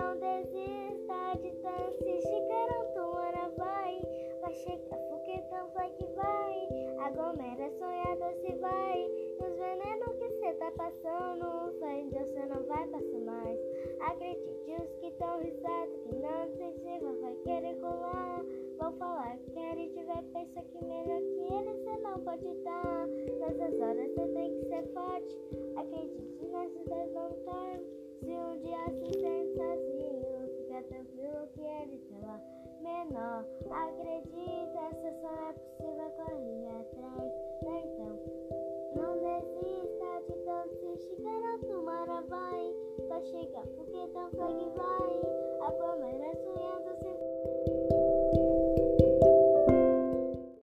Não desista de tanto insistir, garoto, mora, vai. Vai chegar, porque então vai que vai. A gomera sonhada, se vai. Nos venenos que cê tá passando, faz Deus, cê não vai passar mais. Acredite, os que tão risados, que não incentiva, vai querer colar. Vão falar, quer e tiver, pensa que melhor que ele cê não pode dar. Nessas horas cê tem que ser forte. Acredite, nessas ideias não time. Se um dia se menor. Acredita, essa só é possível correr atrás. Então, não desista de tanto se chegar, tomara vai. Vai chegar porque tão que vai. A